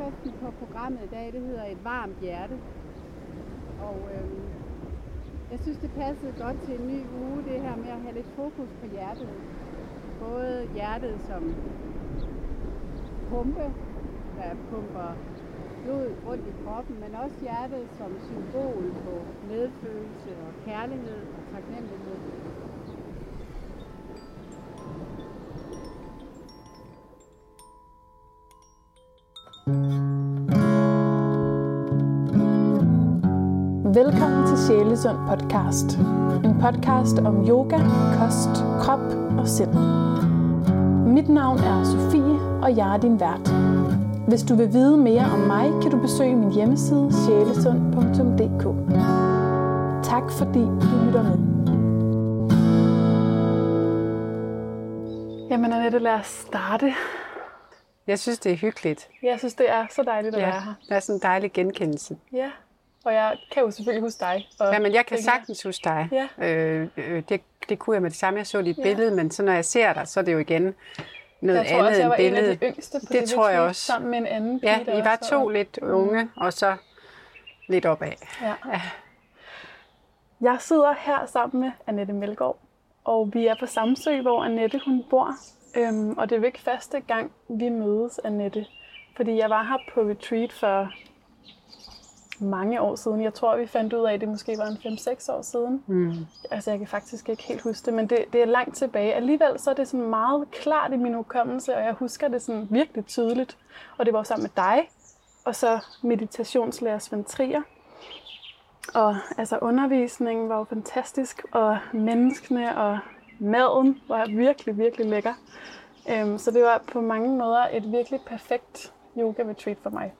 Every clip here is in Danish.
overskriften på programmet i dag, det hedder Et varmt hjerte. Og øh, jeg synes, det passede godt til en ny uge, det her med at have lidt fokus på hjertet. Både hjertet som pumpe, der pumper blod rundt i kroppen, men også hjertet som symbol på medfølelse og kærlighed og taknemmelighed. Sjælesund podcast. En podcast om yoga, kost, krop og sind. Mit navn er Sofie, og jeg er din vært. Hvis du vil vide mere om mig, kan du besøge min hjemmeside sjælesund.dk. Tak fordi du lytter med. Jamen Annette, lad os starte. Jeg synes, det er hyggeligt. Jeg synes, det er så dejligt at ja, være her. Der er sådan en dejlig genkendelse. Ja, og jeg kan jo selvfølgelig huske dig. Og ja, men jeg kan sagtens huske dig. Ja. Øh, øh, det, det kunne jeg med det samme. Jeg så dit ja. billede, men så når jeg ser dig, så er det jo igen noget jeg tror andet også, jeg var end billedet. en af de yngste på det, det tror jeg også. Sammen med en anden Ja, pige, der I var også to lidt unge, og så lidt opad. Ja. Ja. Jeg sidder her sammen med Annette Melgaard, og vi er på Samsø, hvor Annette hun bor. Øhm, og det er jo ikke første gang, vi mødes, Annette. Fordi jeg var her på retreat for mange år siden. Jeg tror, vi fandt ud af, at det måske var en 5-6 år siden. Mm. Altså, jeg kan faktisk ikke helt huske det, men det, det er langt tilbage. Alligevel så er det sådan meget klart i min hukommelse, og jeg husker det sådan virkelig tydeligt. Og det var sammen med dig, og så meditationslærer Svend Trier. Og altså, undervisningen var jo fantastisk, og menneskene og maden var virkelig, virkelig lækker. Øhm, så det var på mange måder et virkelig perfekt yoga retreat for mig.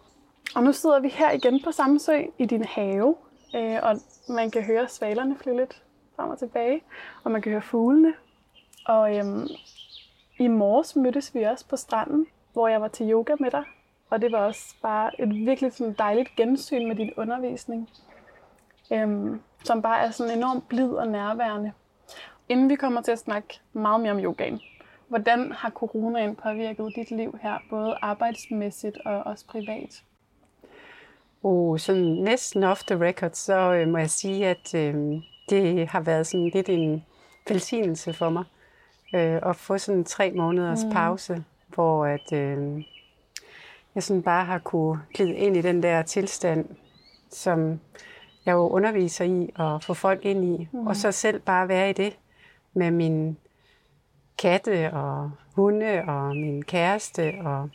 Og nu sidder vi her igen på samme sø i din have, øh, og man kan høre svalerne flyve lidt frem og tilbage, og man kan høre fuglene. Og øhm, i morges mødtes vi også på stranden, hvor jeg var til yoga med dig, og det var også bare et virkelig sådan dejligt gensyn med din undervisning, øhm, som bare er sådan enormt blid og nærværende. Inden vi kommer til at snakke meget mere om yogaen, hvordan har coronaen påvirket dit liv her, både arbejdsmæssigt og også privat? Oh, sådan næsten off the record, så øh, må jeg sige, at øh, det har været sådan lidt en velsignelse for mig øh, at få sådan tre måneders mm. pause, hvor at, øh, jeg sådan bare har kunne glide ind i den der tilstand, som jeg jo underviser i og få folk ind i, mm. og så selv bare være i det med min katte og hunde og min kæreste og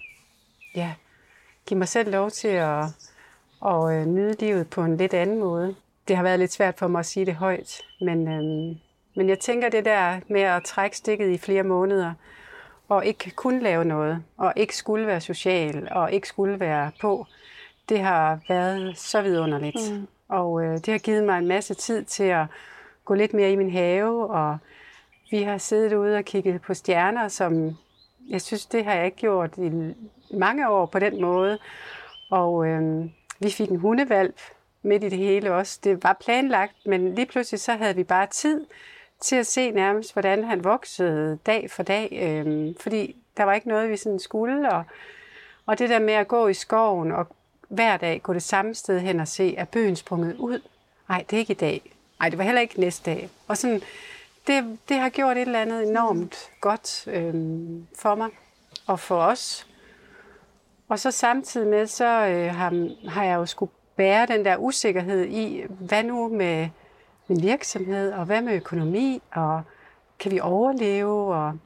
ja, give mig selv lov til at og øh, nyde livet på en lidt anden måde. Det har været lidt svært for mig at sige det højt, men, øh, men jeg tænker det der med at trække stikket i flere måneder, og ikke kun lave noget, og ikke skulle være social, og ikke skulle være på, det har været så vidunderligt. Mm. Og øh, det har givet mig en masse tid til at gå lidt mere i min have, og vi har siddet ude og kigget på stjerner, som jeg synes, det har jeg ikke gjort i mange år på den måde. Og øh, vi fik en hundevalp midt i det hele også. Det var planlagt, men lige pludselig så havde vi bare tid til at se nærmest, hvordan han voksede dag for dag. Øh, fordi der var ikke noget, vi sådan skulle. Og, og det der med at gå i skoven og hver dag gå det samme sted hen og se, at bøgen sprunget ud? Nej, det er ikke i dag. Nej, det var heller ikke næste dag. Og sådan, det, det har gjort et eller andet enormt godt øh, for mig og for os. Og så samtidig med, så øh, har, har jeg jo skulle bære den der usikkerhed i, hvad nu med min virksomhed, og hvad med økonomi, og kan vi overleve? Og,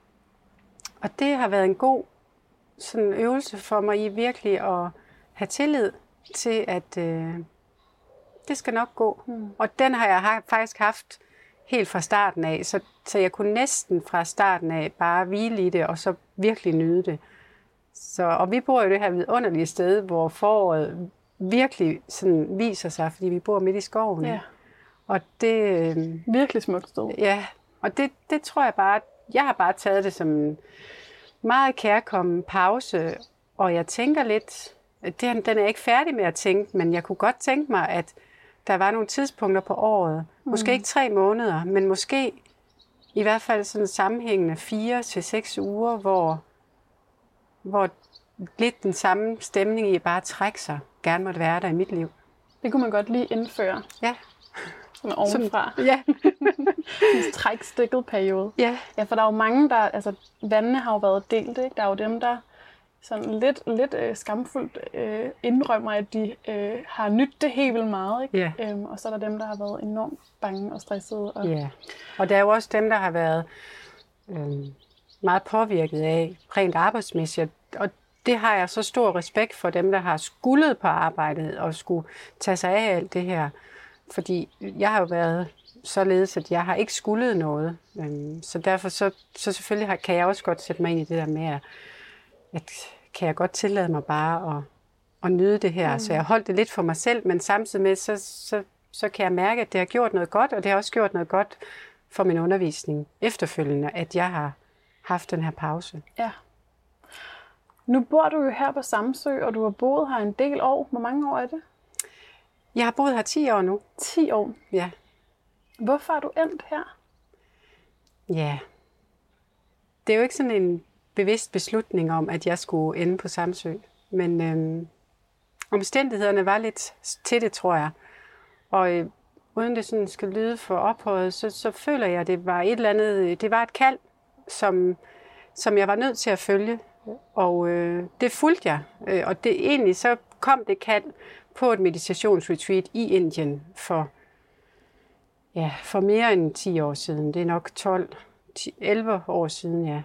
og det har været en god sådan øvelse for mig i virkelig at have tillid til, at øh, det skal nok gå. Mm. Og den har jeg faktisk haft helt fra starten af, så, så jeg kunne næsten fra starten af bare hvile i det, og så virkelig nyde det. Så, og vi bor jo det her vidunderlige sted, hvor foråret virkelig sådan viser sig, fordi vi bor midt i skoven. Ja. Og det... Øh, Virkelig smukt sted. Ja, og det, det tror jeg bare, jeg har bare taget det som en meget kærkommen pause, og jeg tænker lidt, det, den er ikke færdig med at tænke, men jeg kunne godt tænke mig, at der var nogle tidspunkter på året, mm. måske ikke tre måneder, men måske i hvert fald sådan sammenhængende fire til seks uger, hvor, hvor lidt den samme stemning i at bare trække sig, gerne måtte være der i mit liv. Det kunne man godt lige indføre. Ja. Sådan ovenfra. Sådan, ja. en trækstikket periode. ja. Ja, for der er jo mange, der... Altså, vandene har jo været delt, ikke? Der er jo dem, der sådan lidt, lidt øh, skamfuldt øh, indrømmer, at de øh, har nydt det helt vildt meget, ikke? Ja. Øhm, og så er der dem, der har været enormt bange og stressede. Og, Ja, og der er jo også dem, der har været øh, meget påvirket af rent arbejdsmæssigt. Og det har jeg så stor respekt for dem, der har skuldet på arbejdet og skulle tage sig af alt det her. Fordi jeg har jo været således, at jeg har ikke skuldet noget. Øh, så derfor så, så selvfølgelig kan jeg også godt sætte mig ind i det der med, at, at kan jeg godt tillade mig bare at, at nyde det her. Mm. Så jeg holdt det lidt for mig selv, men samtidig med, så, så, så kan jeg mærke, at det har gjort noget godt, og det har også gjort noget godt for min undervisning efterfølgende, at jeg har haft den her pause. ja. Nu bor du jo her på Samsø, og du har boet her en del år. Hvor mange år er det? Jeg har boet her 10 år nu. 10 år. Ja. Hvorfor er du endt her? Ja. Det er jo ikke sådan en bevidst beslutning om, at jeg skulle ende på Samsø. Men øhm, omstændighederne var lidt til det, tror jeg. Og øh, uden det sådan skal lyde for ophøjet, så, så føler jeg, at det var et eller andet, det var et kald, som, som jeg var nødt til at følge. Og øh, det fulgte jeg. Øh, og det egentlig så kom det kald på et meditationsretreat i Indien for, ja, for mere end 10 år siden. Det er nok 12, 10, 11 år siden, ja.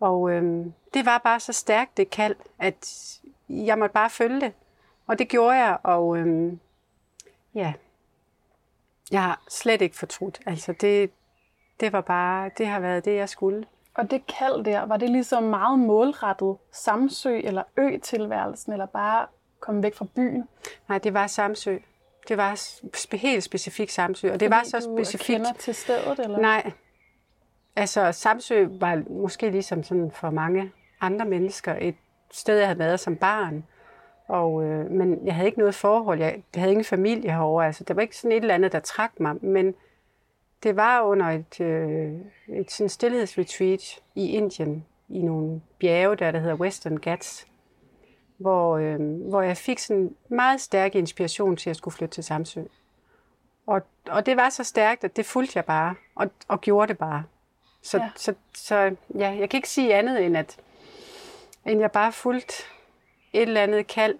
Og øh, det var bare så stærkt det kald, at jeg måtte bare følge det. Og det gjorde jeg, og øh, ja, jeg har slet ikke fortrudt. Altså det, det var bare, det har været det, jeg skulle. Og det kald der, var det ligesom meget målrettet Samsø eller ø-tilværelsen, eller bare komme væk fra byen? Nej, det var Samsø. Det var helt specifikt Samsø, og det var så specifikt. kender til stedet, eller? Nej. Altså, Samsø var måske ligesom sådan for mange andre mennesker et sted, jeg havde været som barn. Og, øh, men jeg havde ikke noget forhold. Jeg, havde ingen familie herovre. Altså, der var ikke sådan et eller andet, der trak mig. Men det var under et, øh, et sådan stillhedsretreat i Indien, i nogle bjerge, der, der hedder Western Ghats, hvor, øh, hvor jeg fik sådan meget stærk inspiration til at skulle flytte til Samsø. Og, og det var så stærkt, at det fulgte jeg bare, og, og gjorde det bare. Så, Ja. så, så ja, jeg kan ikke sige andet, end at end jeg bare fulgte et eller andet kald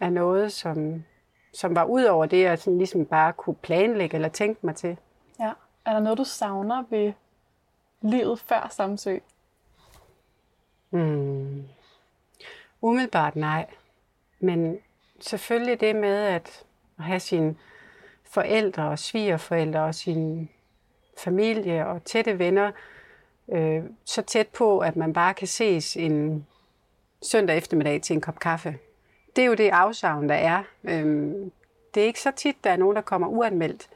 af noget, som, som var ud over det, jeg sådan ligesom bare kunne planlægge eller tænke mig til. Ja. Er der noget, du savner ved livet før Samsø? Hmm. Umiddelbart nej. Men selvfølgelig det med at have sine forældre og svigerforældre og sin familie og tætte venner øh, så tæt på, at man bare kan ses en søndag eftermiddag til en kop kaffe. Det er jo det afsavn, der er. Øhm, det er ikke så tit, der er nogen, der kommer uanmeldt.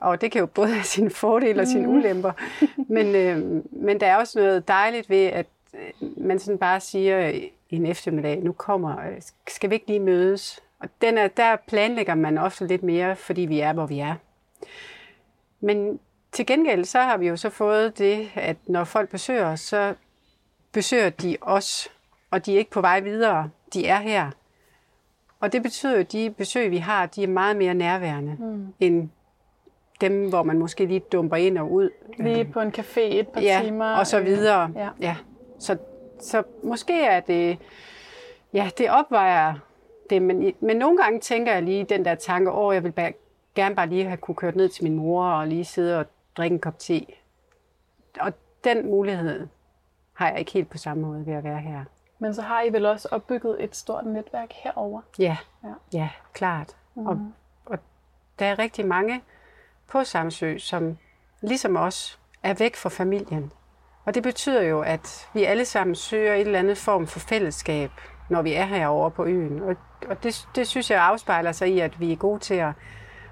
Og det kan jo både have sine fordele og sine ulemper. Men, øh, men der er også noget dejligt ved, at øh, man sådan bare siger en eftermiddag, nu kommer, øh, skal vi ikke lige mødes? Og den er, der planlægger man ofte lidt mere, fordi vi er, hvor vi er. Men til gengæld så har vi jo så fået det, at når folk besøger os, så besøger de os, og de er ikke på vej videre. De er her. Og det betyder jo, at de besøg, vi har, de er meget mere nærværende, mm. end dem, hvor man måske lige dumper ind og ud. Lige på en café et par ja, timer. og så videre. øh, Ja. ja. Så, så måske er det, ja, det opvejer det, men, men nogle gange tænker jeg lige den der tanke, åh, jeg vil bare, gerne bare lige have kunne kørt ned til min mor og lige sidde og drikke en kop te. Og den mulighed har jeg ikke helt på samme måde ved at være her. Men så har I vel også opbygget et stort netværk herover. Ja, Ja. ja. ja klart. Mm. Og, og der er rigtig mange på Samsø, som ligesom os er væk fra familien. Og det betyder jo, at vi alle sammen søger et eller andet form for fællesskab, når vi er herovre på øen. Og, og det, det synes jeg afspejler sig i, at vi er gode til at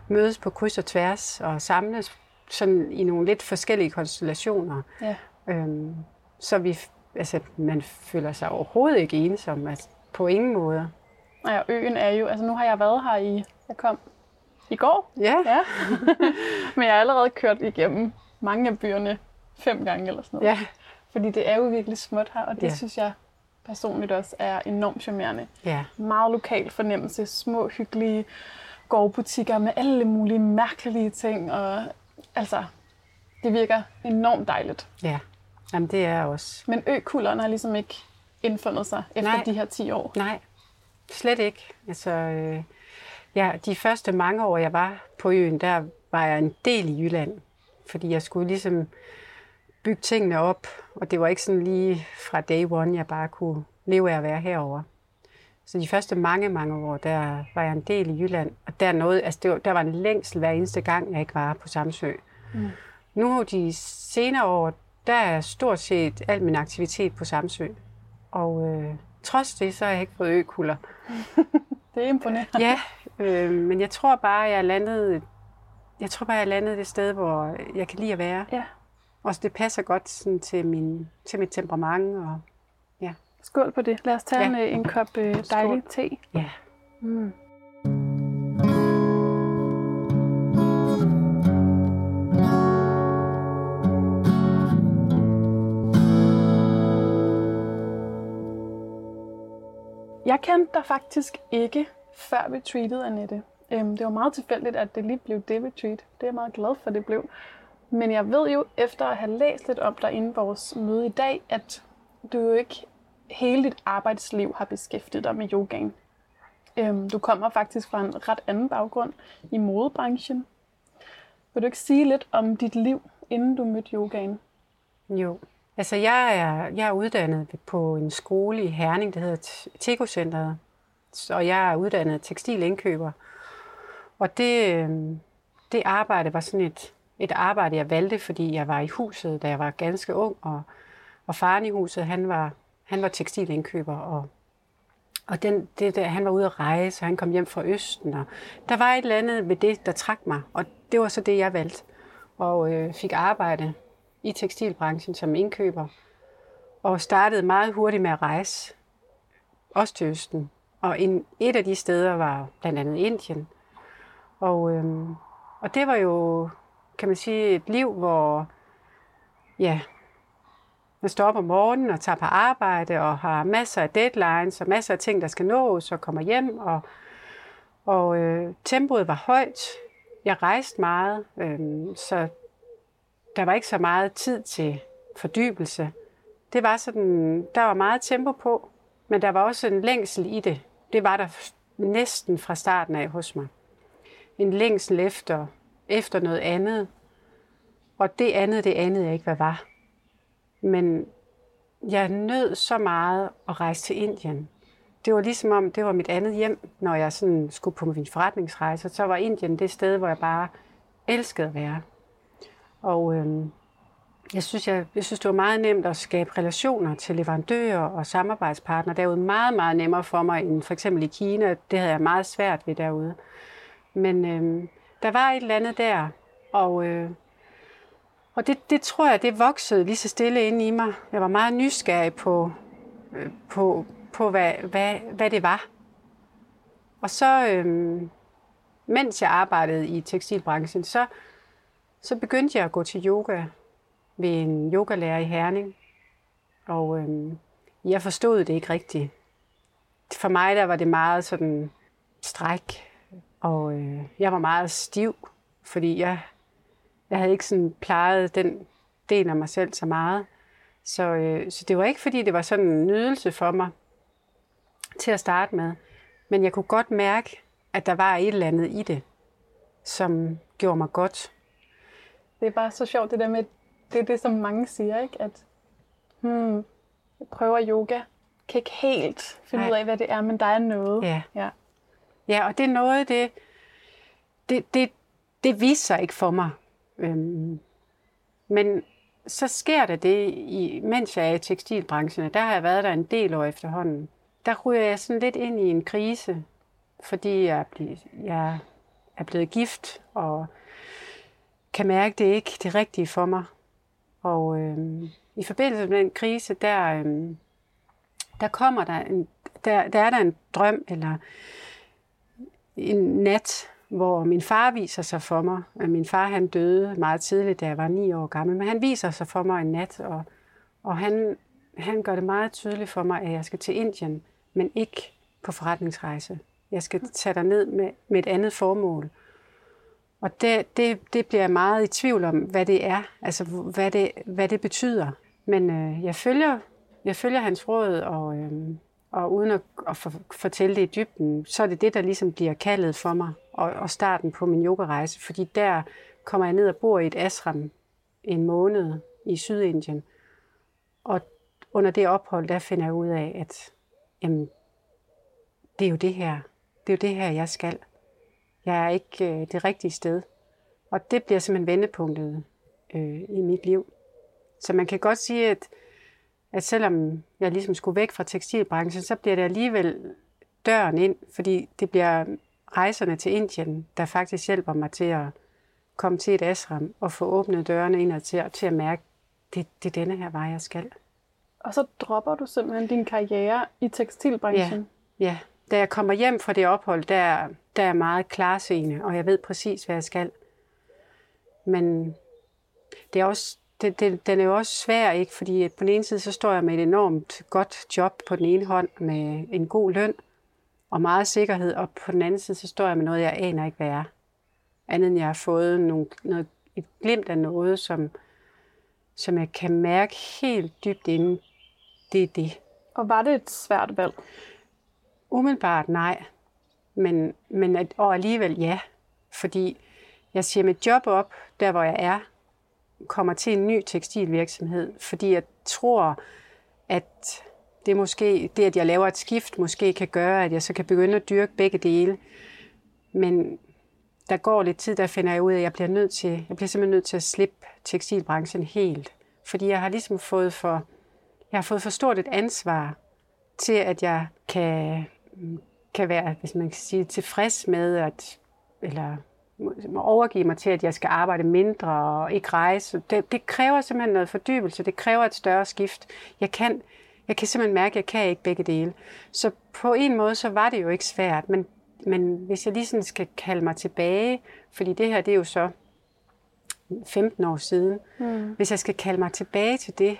mødes på kryds og tværs og samles sådan i nogle lidt forskellige konstellationer. Ja. Øhm, så vi, altså, man føler sig overhovedet ikke ensom, altså, på ingen måde. Ja, øen er jo, altså nu har jeg været her i, jeg kom i går, Ja, ja. men jeg har allerede kørt igennem mange af byerne fem gange eller sådan noget. ja. Fordi det er jo virkelig smukt her, og det Ja. synes jeg personligt også er enormt charmerende. Ja. Meget lokal fornemmelse, små hyggelige gårdbutikker med alle mulige mærkelige ting, og altså, det virker enormt dejligt. Ja, Jamen, det er også. Men økulderen har ligesom ikke indfundet sig efter Nej. de her 10 år. Nej, slet ikke. Altså, øh, ja, de første mange år, jeg var på øen, der var jeg en del i Jylland. Fordi jeg skulle ligesom bygge tingene op, og det var ikke sådan lige fra day one, jeg bare kunne leve af at være herover. Så de første mange, mange år, der var jeg en del i Jylland, og der, noget, altså det var, der var en længsel hver eneste gang, jeg ikke var på Samsø. Mm. Nu de senere år, der er stort set al min aktivitet på Samsø. Og øh, trods det, så har jeg ikke fået økulder. Det er imponerende. Ja, øh, men jeg tror bare, jeg er landet, jeg tror bare, jeg er landet det sted, hvor jeg kan lide at være. Ja. Og det passer godt sådan, til, min, til mit temperament. Og, ja. Skål på det. Lad os tage Ja. en, øh, en kop øh, dejlig te. ja. Mm. Jeg kendte dig faktisk ikke før retreatet, Annette. Øhm, det var meget tilfældigt, at det lige blev det retreat. Det er jeg meget glad for, det blev. Men jeg ved jo, efter at have læst lidt om dig inden vores møde i dag, at du jo ikke hele dit arbejdsliv har beskæftiget dig med yogaen. Øhm, du kommer faktisk fra en ret anden baggrund i modebranchen. Vil du ikke sige lidt om dit liv, inden du mødte yogaen? Jo. Altså, jeg er, jeg er uddannet på en skole i Herning, der hedder Tekocenteret. Og jeg er uddannet tekstilindkøber. Og det, øh, det arbejde var sådan et, et arbejde, jeg valgte, fordi jeg var i huset, da jeg var ganske ung. Og, og faren i huset, han var, han var tekstilindkøber, og, og den, det der, han var ude at rejse, og han kom hjem fra Østen. Og der var et eller andet ved det, der trak mig, og det var så det, jeg valgte. Og øh, fik arbejde i tekstilbranchen som indkøber, og startede meget hurtigt med at rejse, også til Østen. Og en, et af de steder var blandt andet Indien. Og, øhm, og det var jo, kan man sige, et liv, hvor ja, man står op om morgenen og tager på arbejde og har masser af deadlines og masser af ting, der skal nås og kommer hjem. Og, og øh, tempoet var højt. Jeg rejste meget, øh, så der var ikke så meget tid til fordybelse. Det var sådan, der var meget tempo på, men der var også en længsel i det. Det var der næsten fra starten af hos mig. En længsel efter, efter noget andet. Og det andet, det andet jeg ikke, hvad var. Men jeg nød så meget at rejse til Indien. Det var ligesom om, det var mit andet hjem, når jeg sådan skulle på min forretningsrejse. Så var Indien det sted, hvor jeg bare elskede at være. Og øhm, jeg, synes, jeg, jeg synes, det var meget nemt at skabe relationer til leverandører og samarbejdspartnere. Derude meget, meget nemmere for mig end for eksempel i Kina. Det havde jeg meget svært ved derude. Men øh, der var et eller andet der, og, øh, og det, det tror jeg, det voksede lige så stille inde i mig. Jeg var meget nysgerrig på, øh, på, på hvad, hvad, hvad det var. Og så, øh, mens jeg arbejdede i tekstilbranchen, så, så begyndte jeg at gå til yoga ved en yogalærer i Herning. Og øh, jeg forstod det ikke rigtigt. For mig der var det meget sådan stræk, og øh, jeg var meget stiv, fordi jeg, jeg havde ikke sådan plejet den del af mig selv så meget. Så, øh, så det var ikke, fordi det var sådan en nydelse for mig til at starte med. Men jeg kunne godt mærke, at der var et eller andet i det, som gjorde mig godt. Det er bare så sjovt, det der med, det er det, som mange siger, ikke? At hmm, jeg prøver yoga, kan ikke helt finde Nej. ud af, hvad det er, men der er noget. Ja. ja. Ja, og det er noget, det, det, det, det viser sig ikke for mig. Øhm, men så sker der det, i, mens jeg er i tekstilbranchen, og der har jeg været der en del år efterhånden. Der ryger jeg sådan lidt ind i en krise, fordi jeg er blevet, jeg er blevet gift, og kan mærke, at det ikke er det rigtige for mig. Og øh, i forbindelse med den krise, der, øh, der kommer der en, der, der er der en drøm, eller en nat, hvor min far viser sig for mig. Øh, min far han døde meget tidligt, da jeg var ni år gammel, men han viser sig for mig en nat, og, og han, han gør det meget tydeligt for mig, at jeg skal til Indien, men ikke på forretningsrejse. Jeg skal tage dig ned med, med et andet formål. Og det, det, det bliver jeg meget i tvivl om, hvad det er, altså hvad det, hvad det betyder. Men øh, jeg, følger, jeg følger hans råd, og, øh, og uden at, at for, fortælle det i dybden, så er det det, der ligesom bliver kaldet for mig, og, og starten på min yogarejse. Fordi der kommer jeg ned og bor i et ashram en måned i Sydindien. Og under det ophold, der finder jeg ud af, at jamen, det er jo det her. Det er jo det her, jeg skal. Jeg er ikke øh, det rigtige sted. Og det bliver simpelthen vendepunktet øh, i mit liv. Så man kan godt sige, at, at selvom jeg ligesom skulle væk fra tekstilbranchen, så bliver det alligevel døren ind, fordi det bliver rejserne til Indien, der faktisk hjælper mig til at komme til et ashram og få åbnet dørene ind og til, til at mærke, det, det er denne her vej, jeg skal. Og så dropper du simpelthen din karriere i tekstilbranchen? Ja, ja. Da jeg kommer hjem fra det ophold, der, der er jeg meget klarseende, og jeg ved præcis, hvad jeg skal. Men det er også, det, det, den er jo også svær, ikke? fordi på den ene side, så står jeg med et enormt godt job på den ene hånd, med en god løn og meget sikkerhed, og på den anden side, så står jeg med noget, jeg aner ikke, hvad er. Andet end jeg har fået nogle, noget, et glimt af noget, som, som jeg kan mærke helt dybt inde, det er det. Og var det et svært valg? Umiddelbart nej. Men, men at, og alligevel ja. Fordi jeg siger mit job op, der hvor jeg er, kommer til en ny tekstilvirksomhed, fordi jeg tror, at det måske, det at jeg laver et skift, måske kan gøre, at jeg så kan begynde at dyrke begge dele. Men der går lidt tid, der finder jeg ud af, at jeg bliver nødt til, jeg bliver simpelthen nødt til at slippe tekstilbranchen helt. Fordi jeg har ligesom fået for, jeg har fået for stort et ansvar til, at jeg kan, kan være, hvis man kan sige, tilfreds med, at, eller må overgive mig til, at jeg skal arbejde mindre og ikke rejse. Det, det kræver simpelthen noget fordybelse. Det kræver et større skift. Jeg kan, jeg kan simpelthen mærke, at jeg kan ikke begge dele. Så på en måde, så var det jo ikke svært, men, men hvis jeg lige sådan skal kalde mig tilbage, fordi det her, det er jo så 15 år siden. Mm. Hvis jeg skal kalde mig tilbage til det,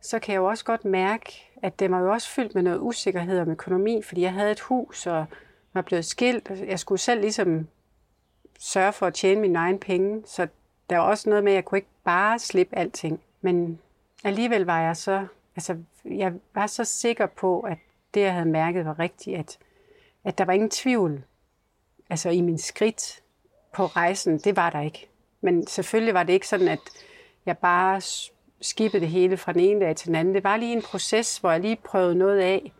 så kan jeg jo også godt mærke, at det var jo også fyldt med noget usikkerhed om økonomi, fordi jeg havde et hus og var blevet skilt. Jeg skulle selv ligesom sørge for at tjene mine egne penge, så der var også noget med, at jeg kunne ikke bare slippe alting. Men alligevel var jeg så, altså, jeg var så sikker på, at det, jeg havde mærket, var rigtigt, at, at der var ingen tvivl altså i min skridt på rejsen. Det var der ikke. Men selvfølgelig var det ikke sådan, at jeg bare skibede det hele fra den ene dag til den anden. Det var lige en proces, hvor jeg lige prøvede noget af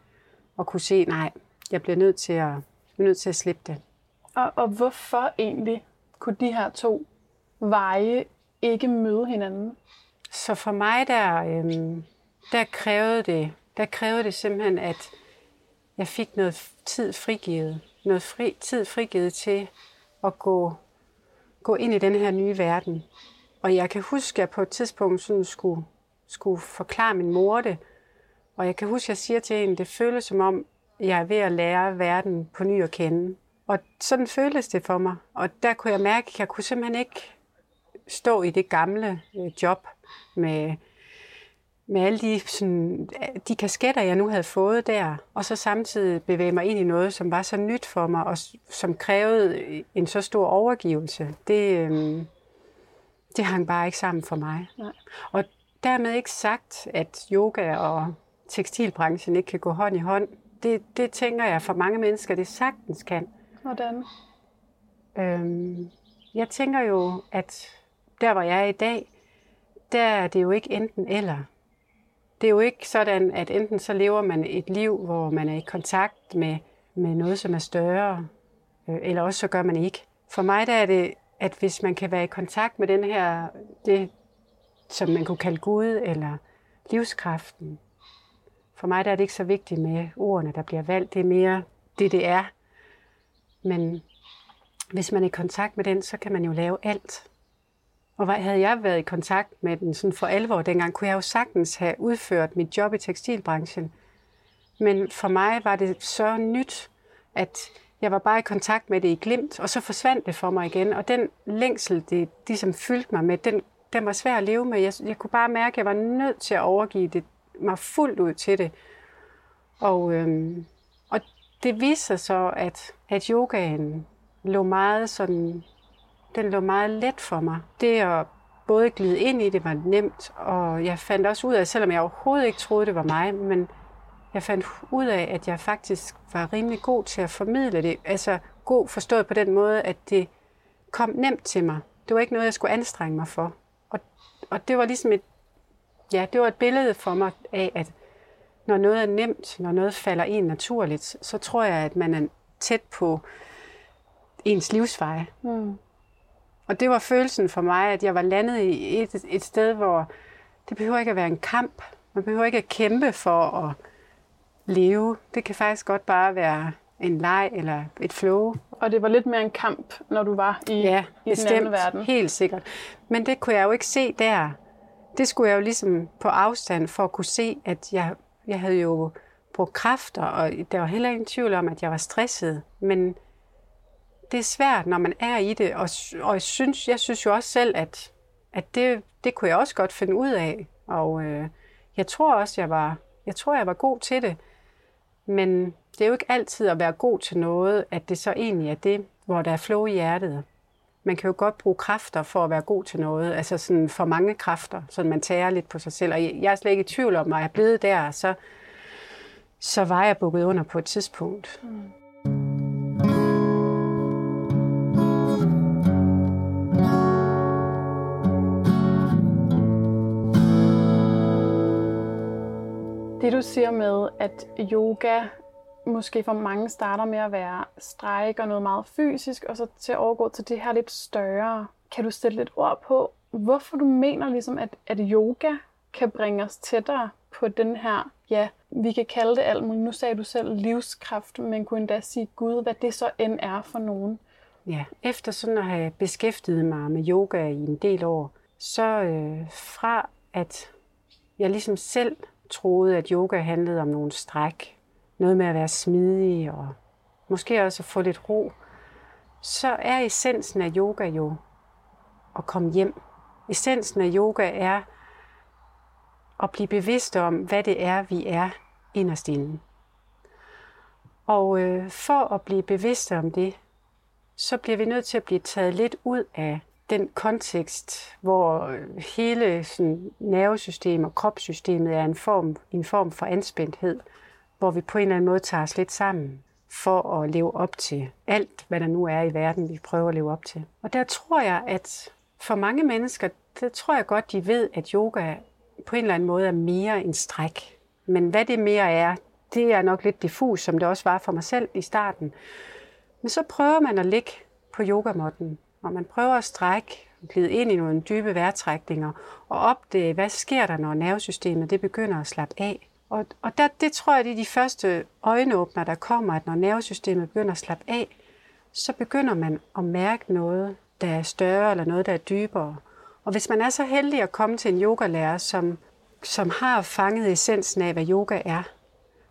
og kunne se, nej, jeg bliver nødt til at, bliver nødt til at slippe det. Og, og hvorfor egentlig kunne de her to veje ikke møde hinanden? Så for mig der, øhm, der krævede det, der krævede det simpelthen, at jeg fik noget tid frigivet. Noget fri, tid frigivet til at gå gå ind i den her nye verden. Og jeg kan huske, at jeg på et tidspunkt sådan skulle, skulle forklare min mor det. Og jeg kan huske, at jeg siger til hende, det føles som om, jeg er ved at lære verden på ny at kende. Og sådan føltes det for mig. Og der kunne jeg mærke, at jeg kunne simpelthen ikke stå i det gamle øh, job med med alle de, sådan, øh, de kasketter, jeg nu havde fået der, og så samtidig bevæge mig ind i noget, som var så nyt for mig, og som krævede en så stor overgivelse, det, øh, det hang bare ikke sammen for mig. Nej. Og dermed ikke sagt, at yoga og tekstilbranchen ikke kan gå hånd i hånd. Det, det tænker jeg for mange mennesker, det sagtens kan. Hvordan? Øhm, jeg tænker jo, at der hvor jeg er i dag, der er det jo ikke enten eller det er jo ikke sådan, at enten så lever man et liv, hvor man er i kontakt med, med noget, som er større, øh, eller også så gør man ikke. For mig der er det, at hvis man kan være i kontakt med den her, det som man kunne kalde Gud, eller livskraften, for mig der er det ikke så vigtigt med ordene, der bliver valgt. Det er mere det, det er. Men hvis man er i kontakt med den, så kan man jo lave alt. Og havde jeg været i kontakt med den sådan for alvor dengang, kunne jeg jo sagtens have udført mit job i tekstilbranchen. Men for mig var det så nyt, at jeg var bare i kontakt med det i glimt, og så forsvandt det for mig igen. Og den længsel, det ligesom fyldte mig med, den, den var svær at leve med. Jeg, jeg kunne bare mærke, at jeg var nødt til at overgive det mig fuldt ud til det. Og, øhm, og det viste sig så, at, at yogaen lå meget sådan, den lå meget let for mig. Det at både glide ind i det var nemt, og jeg fandt også ud af, selvom jeg overhovedet ikke troede, det var mig, men jeg fandt ud af, at jeg faktisk var rimelig god til at formidle det. Altså god forstået på den måde, at det kom nemt til mig. Det var ikke noget, jeg skulle anstrenge mig for. Og, og det var ligesom et, ja, det var et billede for mig af, at når noget er nemt, når noget falder en naturligt, så tror jeg, at man er tæt på ens livsvej. Mm. Og det var følelsen for mig, at jeg var landet i et, et sted, hvor det behøver ikke at være en kamp. Man behøver ikke at kæmpe for at leve. Det kan faktisk godt bare være en leg eller et flow. Og det var lidt mere en kamp, når du var i, ja, i den anden verden. helt sikkert. Men det kunne jeg jo ikke se der. Det skulle jeg jo ligesom på afstand for at kunne se, at jeg, jeg havde jo brugt kræfter, og der var heller ingen tvivl om, at jeg var stresset. Men det er svært, når man er i det, og, og jeg, synes, jeg synes jo også selv, at, at det, det kunne jeg også godt finde ud af. Og øh, jeg tror også, jeg var, jeg tror, jeg var god til det. Men det er jo ikke altid at være god til noget, at det så egentlig er det, hvor der er flow i hjertet. Man kan jo godt bruge kræfter for at være god til noget, altså sådan for mange kræfter, så man tager lidt på sig selv. Og jeg er slet ikke i tvivl om, at jeg er blevet der, så, så var jeg bukket under på et tidspunkt. Mm. Du siger med, at yoga måske for mange starter med at være stræk og noget meget fysisk, og så til at overgå til det her lidt større. Kan du sætte lidt ord på, hvorfor du mener ligesom, at, at yoga kan bringe os tættere på den her, ja, vi kan kalde det alt muligt. Nu sagde du selv livskraft, men kunne endda sige Gud, hvad det så end er for nogen. Ja, efter sådan at have beskæftiget mig med yoga i en del år, så øh, fra at jeg ligesom selv troede, at yoga handlede om nogle stræk, noget med at være smidig og måske også at få lidt ro, så er essensen af yoga jo at komme hjem. Essensen af yoga er at blive bevidst om, hvad det er, vi er inderst inde. Og øh, for at blive bevidst om det, så bliver vi nødt til at blive taget lidt ud af den kontekst, hvor hele sådan, nervesystem og kropssystemet er en form, en form for anspændthed, hvor vi på en eller anden måde tager os lidt sammen for at leve op til alt, hvad der nu er i verden, vi prøver at leve op til. Og der tror jeg, at for mange mennesker, der tror jeg godt, de ved, at yoga på en eller anden måde er mere en stræk. Men hvad det mere er, det er nok lidt diffus, som det også var for mig selv i starten. Men så prøver man at ligge på yogamotten og man prøver at strække, glide ind i nogle dybe vejrtrækninger og opdage, hvad sker der, når nervesystemet det begynder at slappe af. Og, og der, det tror jeg, det er de første øjenåbner, der kommer, at når nervesystemet begynder at slappe af, så begynder man at mærke noget, der er større eller noget, der er dybere. Og hvis man er så heldig at komme til en yogalærer, som, som har fanget essensen af, hvad yoga er,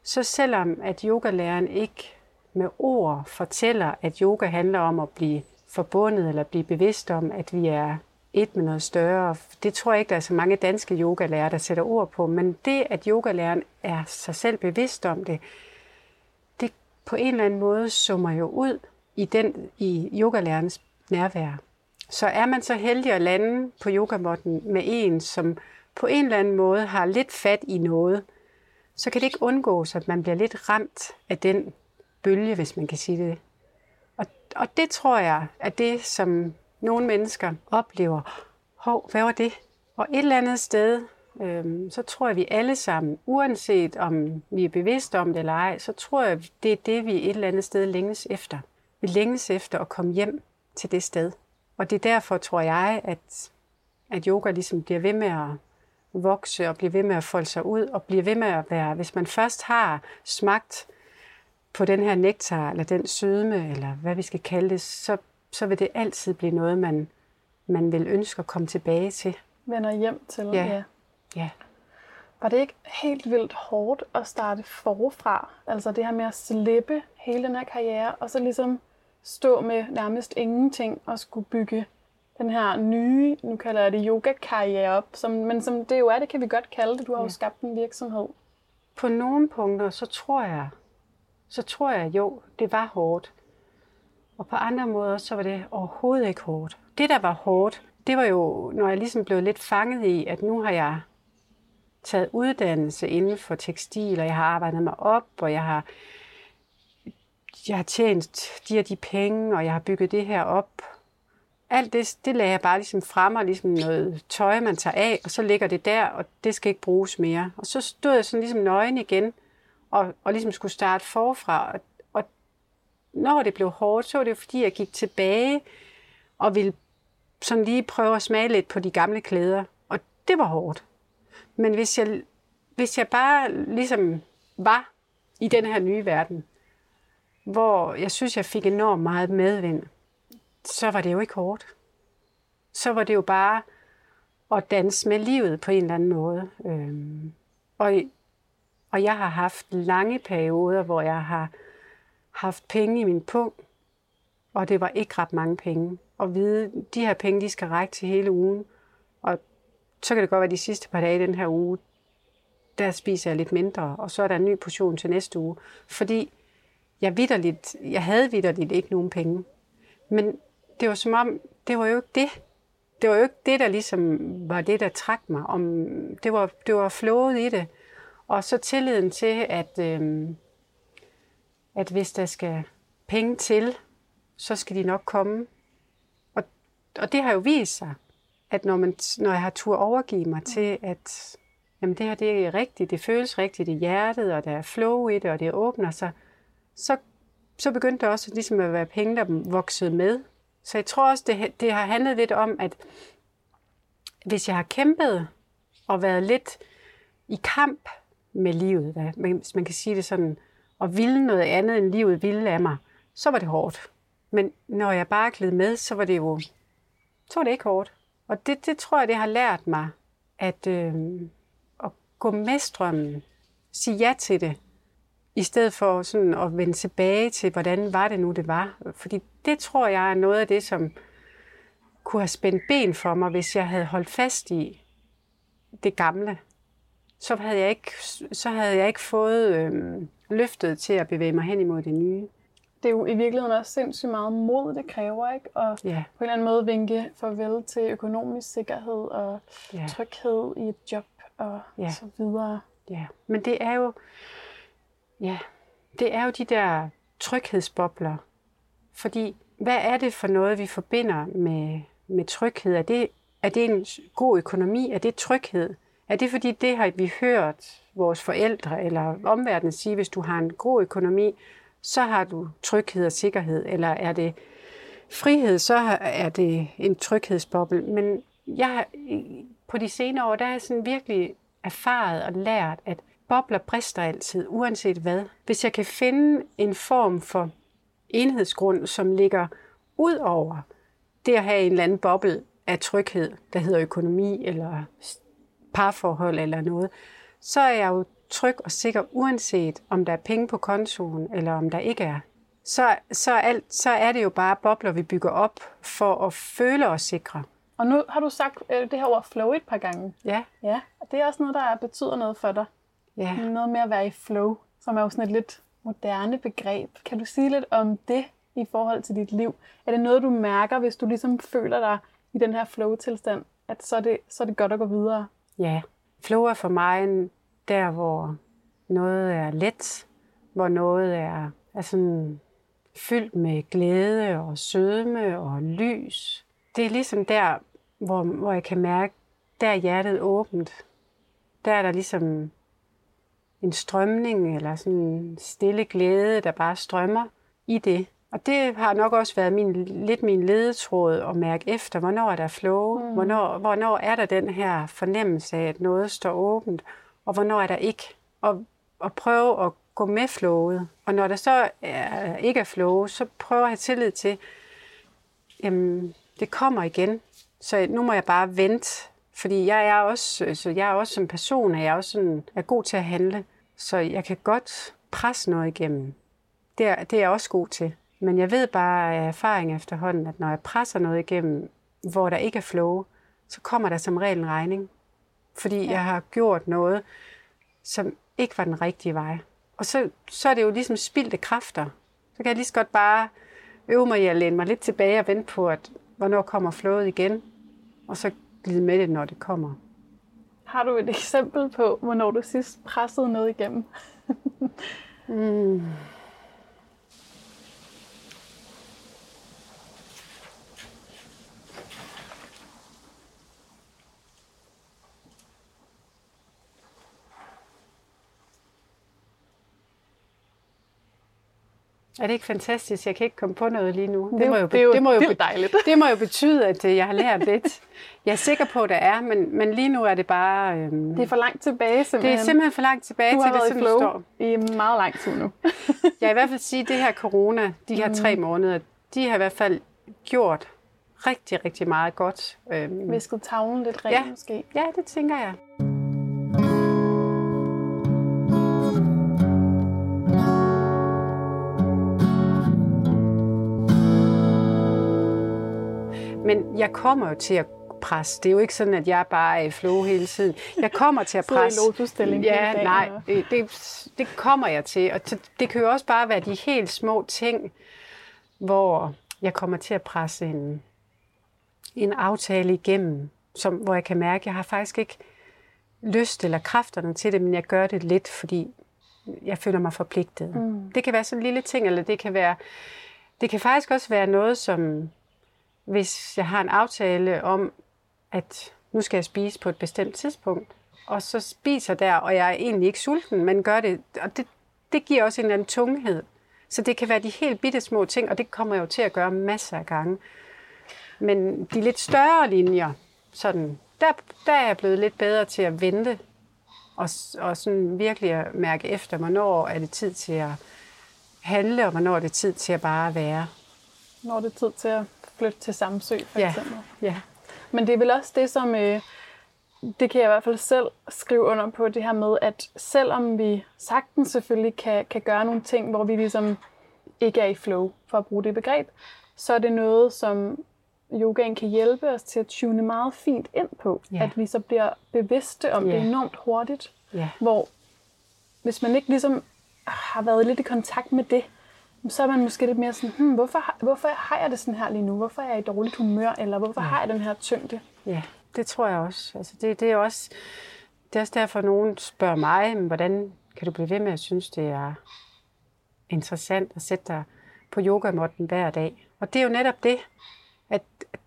så selvom at yogalæreren ikke med ord fortæller, at yoga handler om at blive forbundet eller blive bevidst om, at vi er et med noget større. Det tror jeg ikke, der er så mange danske yogalærere, der sætter ord på, men det, at yogalæreren er sig selv bevidst om det, det på en eller anden måde summer jo ud i, den, i yogalærens nærvær. Så er man så heldig at lande på yogamotten med en, som på en eller anden måde har lidt fat i noget, så kan det ikke undgås, at man bliver lidt ramt af den bølge, hvis man kan sige det og det tror jeg er det, som nogle mennesker oplever. Hov, hvad var det? Og et eller andet sted, øhm, så tror jeg, vi alle sammen, uanset om vi er bevidste om det eller ej, så tror jeg, det er det, vi et eller andet sted længes efter. Vi længes efter at komme hjem til det sted. Og det er derfor, tror jeg, at, at yoga ligesom bliver ved med at vokse og bliver ved med at folde sig ud og bliver ved med at være, hvis man først har smagt på den her nektar, eller den sødme, eller hvad vi skal kalde det, så, så vil det altid blive noget, man, man vil ønske at komme tilbage til. Vender hjem til, ja. ja. ja. Var det ikke helt vildt hårdt at starte forfra? Altså det her med at slippe hele den her karriere, og så ligesom stå med nærmest ingenting og skulle bygge den her nye, nu kalder jeg det yoga-karriere op, som, men som det jo er, det kan vi godt kalde det. Du har jo Ja. skabt en virksomhed. På nogle punkter, så tror jeg, så tror jeg jo, det var hårdt. Og på andre måder, så var det overhovedet ikke hårdt. Det, der var hårdt, det var jo, når jeg ligesom blev lidt fanget i, at nu har jeg taget uddannelse inden for tekstil, og jeg har arbejdet mig op, og jeg har, jeg har tjent de og de penge, og jeg har bygget det her op. Alt det, det lagde jeg bare ligesom frem, og ligesom noget tøj, man tager af, og så ligger det der, og det skal ikke bruges mere. Og så stod jeg sådan ligesom nøgen igen, og, og ligesom skulle starte forfra. Og, og når det blev hårdt, så var det jo fordi, jeg gik tilbage og ville sådan lige prøve at smage lidt på de gamle klæder. Og det var hårdt. Men hvis jeg, hvis jeg bare ligesom var i den her nye verden, hvor jeg synes, jeg fik enormt meget medvind, så var det jo ikke hårdt. Så var det jo bare at danse med livet på en eller anden måde. Øhm, og, og jeg har haft lange perioder, hvor jeg har haft penge i min pung, og det var ikke ret mange penge. Og vide, de her penge, de skal række til hele ugen. Og så kan det godt være, de sidste par dage i den her uge, der spiser jeg lidt mindre, og så er der en ny portion til næste uge. Fordi jeg, vidderligt, jeg havde vidderligt ikke nogen penge. Men det var som om, det var jo ikke det. Det var jo ikke det, der ligesom var det, der trak mig. Om, det, var, det var flået i det. Og så tilliden til, at, øh, at hvis der skal penge til, så skal de nok komme. Og, og det har jo vist sig, at når, man, når jeg har tur overgive mig til, at jamen det her det er rigtigt, det føles rigtigt i hjertet, og der er flow i det, og det åbner sig, så, så begyndte det også ligesom at være penge, der voksede med. Så jeg tror også, det, det har handlet lidt om, at hvis jeg har kæmpet og været lidt i kamp med livet, hvad, hvis man kan sige det sådan, og ville noget andet end livet ville af mig, så var det hårdt. Men når jeg bare gled med, så var det jo så var det ikke hårdt. Og det, det tror jeg, det har lært mig, at, øh, at gå med strømmen, sige ja til det, i stedet for sådan at vende tilbage til, hvordan var det nu, det var. Fordi det tror jeg er noget af det, som kunne have spændt ben for mig, hvis jeg havde holdt fast i det gamle. Så havde jeg ikke, så havde jeg ikke fået øh, løftet til at bevæge mig hen imod det nye. Det er jo i virkeligheden også sindssygt meget mod, det kræver, ikke? Og Ja, på en eller anden måde vinke farvel til økonomisk sikkerhed og ja. tryghed i et job og Ja. så videre. Ja, men det er jo, ja, det er jo de der tryghedsbobler. Fordi, hvad er det for noget, vi forbinder med, med tryghed? Er det, er det en god økonomi? Er det tryghed? Er det fordi, det har vi hørt vores forældre eller omverdenen sige, hvis du har en god økonomi, så har du tryghed og sikkerhed? Eller er det frihed, så er det en tryghedsboble. Men jeg har, på de senere år, der har jeg sådan virkelig erfaret og lært, at bobler brister altid, uanset hvad. Hvis jeg kan finde en form for enhedsgrund, som ligger ud over det at have en eller anden boble af tryghed, der hedder økonomi eller parforhold eller noget, så er jeg jo tryg og sikker, uanset om der er penge på kontoen eller om der ikke er. Så, så, alt, så er det jo bare bobler, vi bygger op for at føle os sikre. Og nu har du sagt øh, det her ord flow et par gange. Ja, Ja, og det er også noget, der betyder noget for dig. ja. Noget med at være i flow, som er jo sådan et lidt moderne begreb. Kan du sige lidt om det i forhold til dit liv? Er det noget, du mærker, hvis du ligesom føler dig i den her flow-tilstand, at så er det, så er det godt at gå videre? Ja, flow er for mig der, hvor noget er let, hvor noget er, er sådan fyldt med glæde og sødme og lys. Det er ligesom der, hvor, hvor jeg kan mærke, der er hjertet åbent. Der er der ligesom en strømning eller sådan en stille glæde, der bare strømmer i det. Og det har nok også været min, lidt min ledetråd at mærke efter, hvornår er der flow, mm. hvornår, hvornår er der den her fornemmelse af, at noget står åbent, og hvornår er der ikke. Og, og prøve at gå med flowet. Og når der så er, ikke er flow, så prøver jeg at have tillid til, jamen, det kommer igen. Så nu må jeg bare vente, fordi jeg er også, så jeg er også som person, er jeg også sådan, er god til at handle. Så jeg kan godt presse noget igennem. Det er, det er jeg også god til. Men jeg ved bare af erfaring efterhånden, at når jeg presser noget igennem, hvor der ikke er flow, så kommer der som regel en regning. Fordi ja. jeg har gjort noget, som ikke var den rigtige vej. Og så, så er det jo ligesom spildte kræfter. Så kan jeg lige så godt bare øve mig i at læne mig lidt tilbage og vente på, at hvornår kommer flowet igen, og så glide med det, når det kommer. Har du et eksempel på, hvornår du sidst pressede noget igennem? mm. Er det ikke fantastisk? Jeg kan ikke komme på noget lige nu. Det, det, må, jo, det, jo, det, må jo, det dejligt. Det må jo betyde, at øh, jeg har lært lidt. Jeg er sikker på, at der er, men, men lige nu er det bare... Øhm, det er for langt tilbage, simpelthen. Det er simpelthen for langt tilbage du til det, som flow står. i meget lang tid nu. jeg vil i hvert fald sige, at det her corona, de her mm. tre måneder, de har i hvert fald gjort rigtig, rigtig meget godt. Øhm, Visket tavlen lidt rent ja, måske. Ja, det tænker jeg. Men jeg kommer jo til at presse. Det er jo ikke sådan, at jeg bare er i flow hele tiden. Jeg kommer til at presse. Så i Ja, nej, det, det, det kommer jeg til. Og det kan jo også bare være de helt små ting, hvor jeg kommer til at presse en, en aftale igennem, som, hvor jeg kan mærke, at jeg har faktisk ikke lyst eller kræfterne til det, men jeg gør det lidt, fordi jeg føler mig forpligtet. Mm. Det kan være sådan en lille ting, eller det kan være, det kan faktisk også være noget, som hvis jeg har en aftale om, at nu skal jeg spise på et bestemt tidspunkt, og så spiser der, og jeg er egentlig ikke sulten, men gør det, og det, det giver også en eller anden tunghed. Så det kan være de helt bitte små ting, og det kommer jeg jo til at gøre masser af gange. Men de lidt større linjer, sådan, der, der er jeg blevet lidt bedre til at vente, og, og sådan virkelig at mærke efter, hvornår er det tid til at handle, og hvornår er det tid til at bare være. Når er det tid til at flytte til Samsø, for ja. eksempel. Ja. Men det er vel også det, som... Øh, det kan jeg i hvert fald selv skrive under på, det her med, at selvom vi sagtens selvfølgelig kan, kan gøre nogle ting, hvor vi ligesom ikke er i flow, for at bruge det begreb, så er det noget, som yogaen kan hjælpe os til at tune meget fint ind på. Ja. At vi så bliver bevidste om ja. det enormt hurtigt. Ja. Hvor hvis man ikke ligesom har været lidt i kontakt med det, så er man måske lidt mere sådan, hmm, hvorfor, hvorfor har jeg det sådan her lige nu? Hvorfor er jeg i dårligt humør? Eller hvorfor ja. har jeg den her tyngde? Ja, det tror jeg også. Altså det, det, er også det er også derfor, at nogen spørger mig, hvordan kan du blive ved med at synes, det er interessant at sætte dig på yogamotten hver dag? Og det er jo netop det, at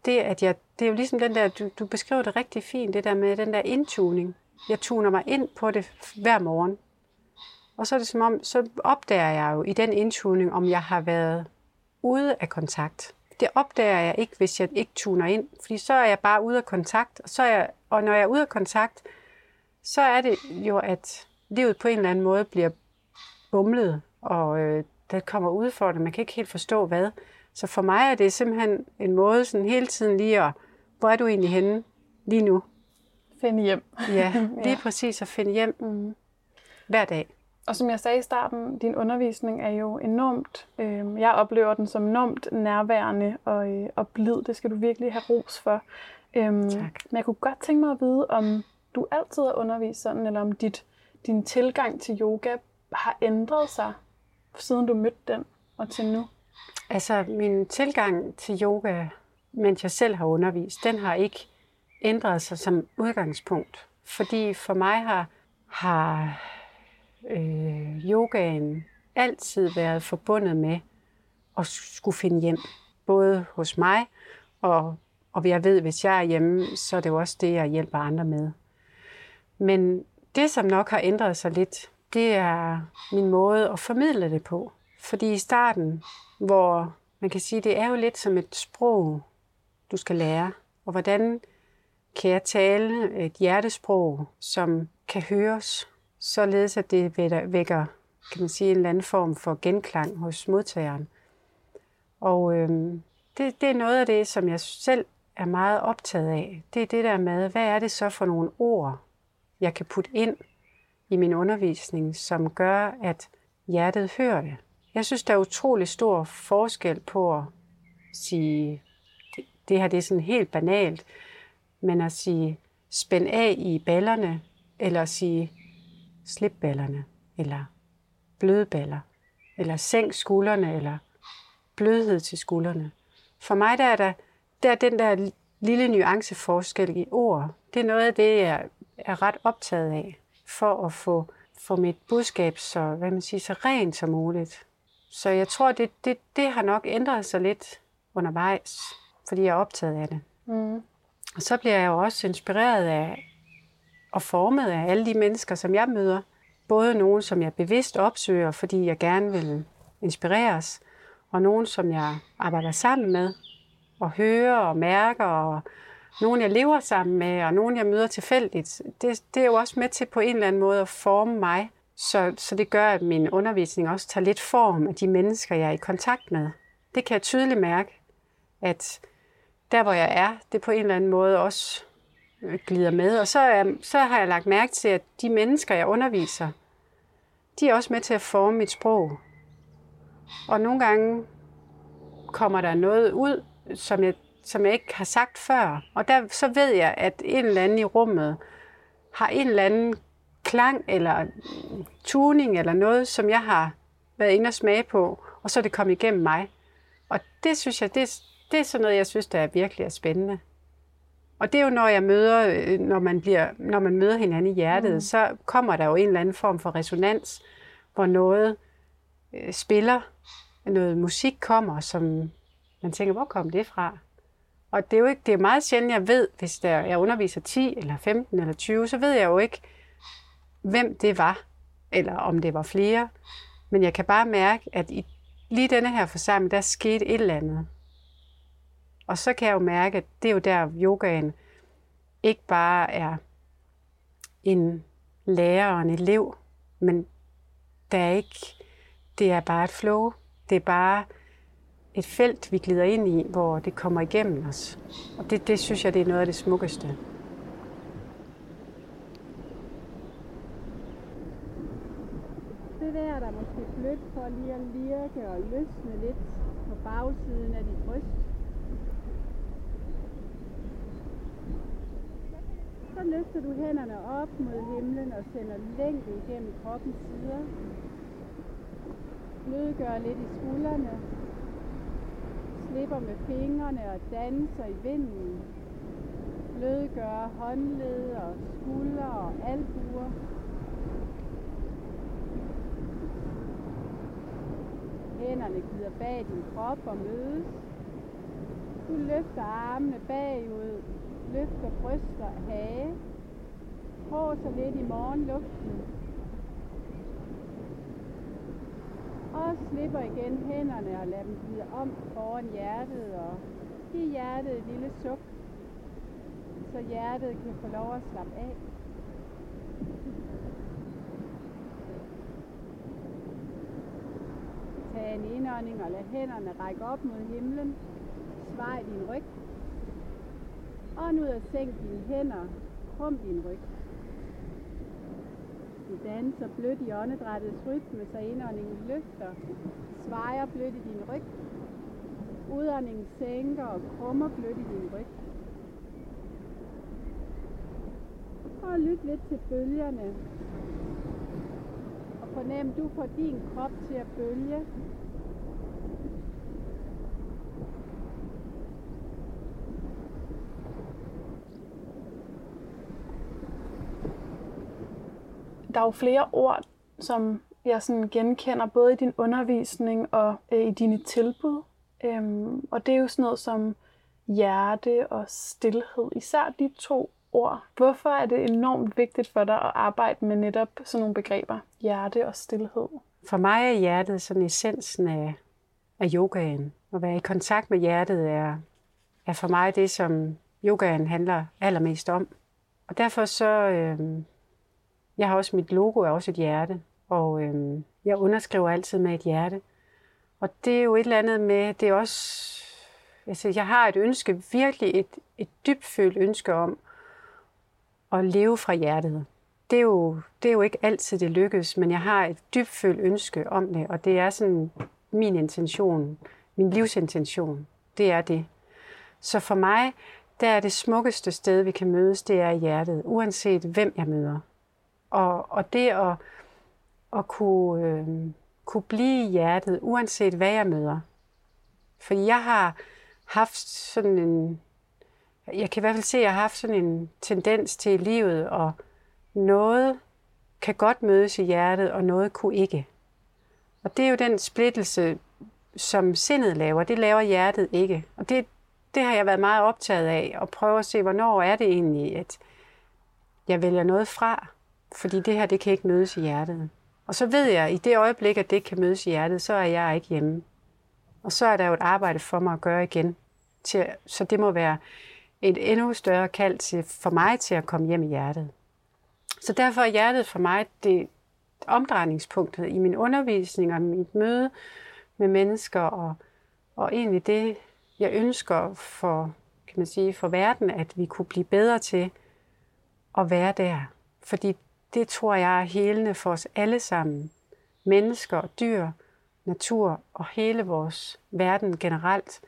det, at jeg, det er jo ligesom den der, du, du beskriver det rigtig fint, det der med den der indtuning. Jeg tuner mig ind på det hver morgen. Og så er det som om, så opdager jeg jo i den indtuning, om jeg har været ude af kontakt. Det opdager jeg ikke, hvis jeg ikke tuner ind, fordi så er jeg bare ude af kontakt. Og, så er jeg, og når jeg er ude af kontakt, så er det jo, at livet på en eller anden måde bliver bumlet, og øh, der kommer udfordringer. Man kan ikke helt forstå, hvad. Så for mig er det simpelthen en måde sådan hele tiden lige at, hvor er du egentlig henne lige nu? Finde hjem. ja, lige ja. præcis at finde hjem mm. hver dag. Og som jeg sagde i starten, din undervisning er jo enormt, øh, jeg oplever den som enormt nærværende og, øh, og blid. Det skal du virkelig have ros for. Øhm, tak. Men jeg kunne godt tænke mig at vide, om du altid har undervist sådan, eller om dit, din tilgang til yoga har ændret sig, siden du mødte den og til nu. Altså, min tilgang til yoga, mens jeg selv har undervist, den har ikke ændret sig som udgangspunkt. Fordi for mig har, har øh, yogaen altid været forbundet med at skulle finde hjem. Både hos mig, og, og jeg ved, hvis jeg er hjemme, så er det jo også det, jeg hjælper andre med. Men det, som nok har ændret sig lidt, det er min måde at formidle det på. Fordi i starten, hvor man kan sige, det er jo lidt som et sprog, du skal lære. Og hvordan kan jeg tale et hjertesprog, som kan høres således at det vækker kan man sige, en eller anden form for genklang hos modtageren. Og øh, det, det er noget af det, som jeg selv er meget optaget af. Det er det der med, hvad er det så for nogle ord, jeg kan putte ind i min undervisning, som gør, at hjertet hører det. Jeg synes, der er utrolig stor forskel på at sige det her det er sådan helt banalt, men at sige spænd af i ballerne, eller at sige slip ballerne, eller bløde baller, eller sænk skuldrene, eller blødhed til skuldrene. For mig der er der, der er den der lille nuanceforskel i ord. Det er noget af det, jeg er ret optaget af, for at få, få mit budskab så, hvad man siger, så rent som muligt. Så jeg tror, det, det, det har nok ændret sig lidt undervejs, fordi jeg er optaget af det. Mm. Og så bliver jeg jo også inspireret af og formet af alle de mennesker, som jeg møder. Både nogen, som jeg bevidst opsøger, fordi jeg gerne vil inspireres, og nogen, som jeg arbejder sammen med, og hører og mærker, og nogen, jeg lever sammen med, og nogen, jeg møder tilfældigt. Det, det er jo også med til på en eller anden måde at forme mig, så, så det gør, at min undervisning også tager lidt form af de mennesker, jeg er i kontakt med. Det kan jeg tydeligt mærke, at der, hvor jeg er, det på en eller anden måde også glider med. Og så, øhm, så har jeg lagt mærke til, at de mennesker, jeg underviser, de er også med til at forme mit sprog. Og nogle gange kommer der noget ud, som jeg, som jeg ikke har sagt før. Og der, så ved jeg, at en eller anden i rummet har en eller anden klang eller tuning eller noget, som jeg har været inde og smage på, og så er det kommet igennem mig. Og det synes jeg, det, det er sådan noget, jeg synes, der er virkelig er spændende. Og det er jo, når jeg møder, øh, når man, bliver, når man møder hinanden i hjertet, mm. så kommer der jo en eller anden form for resonans, hvor noget øh, spiller, noget musik kommer, som man tænker, hvor kom det fra? Og det er jo ikke, det er meget sjældent, jeg ved, hvis der, jeg underviser 10 eller 15 eller 20, så ved jeg jo ikke, hvem det var, eller om det var flere. Men jeg kan bare mærke, at i lige denne her forsamling, der skete et eller andet. Og så kan jeg jo mærke, at det er jo der, yogaen ikke bare er en lærer og en elev, men der er ikke, det er bare et flow. Det er bare et felt, vi glider ind i, hvor det kommer igennem os. Og det, det synes jeg, det er noget af det smukkeste. Det der, der måske flytte for lige at lirke og løsne lidt på bagsiden af dit bryst. Så løfter du hænderne op mod himlen og sender længde igennem kroppens sider. Blødgør lidt i skuldrene slipper med fingrene og danser i vinden. Blødgør håndled og skuldre og albuer. Hænderne glider bag din krop og mødes. Du løfter armene bagud, løfter bryst og hage. Håser lidt i morgenluften Og slipper igen hænderne og lader dem glide om foran hjertet og giv hjertet et lille suk, så hjertet kan få lov at slappe af. Tag en indånding og lad hænderne række op mod himlen. Svej din ryg. Ånd ud og sænk dine hænder. Krum din ryg. Du danser blødt i åndedrættets rytme, så indåndingen løfter, svejer blødt i din ryg. Udåndingen sænker og krummer blødt i din ryg. Og lyt lidt til bølgerne. Og fornem, du får din krop til at bølge der er jo flere ord, som jeg sådan genkender, både i din undervisning og øh, i dine tilbud. Øhm, og det er jo sådan noget som hjerte og stillhed, især de to ord. Hvorfor er det enormt vigtigt for dig at arbejde med netop sådan nogle begreber, hjerte og stillhed? For mig er hjertet sådan essensen af, af yogaen. At være i kontakt med hjertet er, er for mig det, som yogaen handler allermest om. Og derfor så, øh, jeg har også, mit logo er også et hjerte, og øhm, jeg underskriver altid med et hjerte. Og det er jo et eller andet med, det er også, altså jeg har et ønske, virkelig et, et dybfølt ønske om at leve fra hjertet. Det er, jo, det er jo ikke altid, det lykkes, men jeg har et dybfølt ønske om det, og det er sådan min intention, min livsintention, det er det. Så for mig, der er det smukkeste sted, vi kan mødes, det er i hjertet, uanset hvem jeg møder. Og, og det at, at kunne, øh, kunne blive i hjertet, uanset hvad jeg møder. For jeg har haft sådan en, jeg kan i hvert fald se, at jeg har haft sådan en tendens til livet, og noget kan godt mødes i hjertet, og noget kunne ikke. Og det er jo den splittelse, som sindet laver. Det laver hjertet ikke. Og det, det har jeg været meget optaget af, at prøve at se, hvornår er det egentlig, at jeg vælger noget fra. Fordi det her, det kan ikke mødes i hjertet. Og så ved jeg, at i det øjeblik, at det ikke kan mødes i hjertet, så er jeg ikke hjemme. Og så er der jo et arbejde for mig at gøre igen. Til, så det må være et endnu større kald til, for mig til at komme hjem i hjertet. Så derfor er hjertet for mig det omdrejningspunktet i min undervisning og mit møde med mennesker, og, og egentlig det, jeg ønsker for, kan man sige, for verden, at vi kunne blive bedre til at være der. Fordi det tror jeg er helende for os alle sammen. Mennesker, dyr, natur og hele vores verden generelt.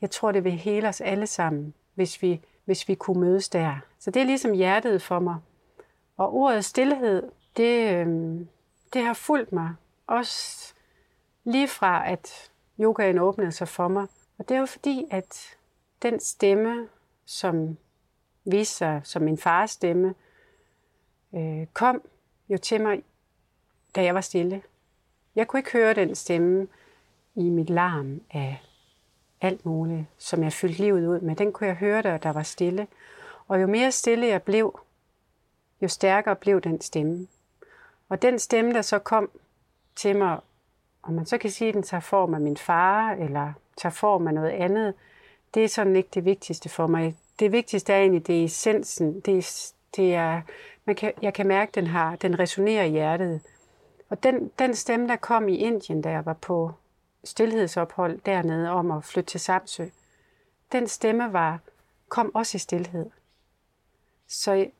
Jeg tror, det vil hele os alle sammen, hvis vi, hvis vi kunne mødes der. Så det er ligesom hjertet for mig. Og ordet stillhed, det, øhm, det har fulgt mig. Også lige fra, at yogaen åbnede sig for mig. Og det er jo fordi, at den stemme, som viste sig som min fars stemme, øh, kom jo til mig, da jeg var stille. Jeg kunne ikke høre den stemme i mit larm af alt muligt, som jeg fyldte livet ud med. Den kunne jeg høre, da der var stille. Og jo mere stille jeg blev, jo stærkere blev den stemme. Og den stemme, der så kom til mig, og man så kan sige, at den tager form af min far, eller tager form af noget andet, det er sådan ikke det vigtigste for mig. Det vigtigste er egentlig, det er essensen. Det er, det er, man kan, jeg kan mærke, at den, har, den resonerer i hjertet. Og den, den stemme, der kom i Indien, da jeg var på stillhedsophold dernede om at flytte til Samsø, den stemme var, kom også i stillhed. Så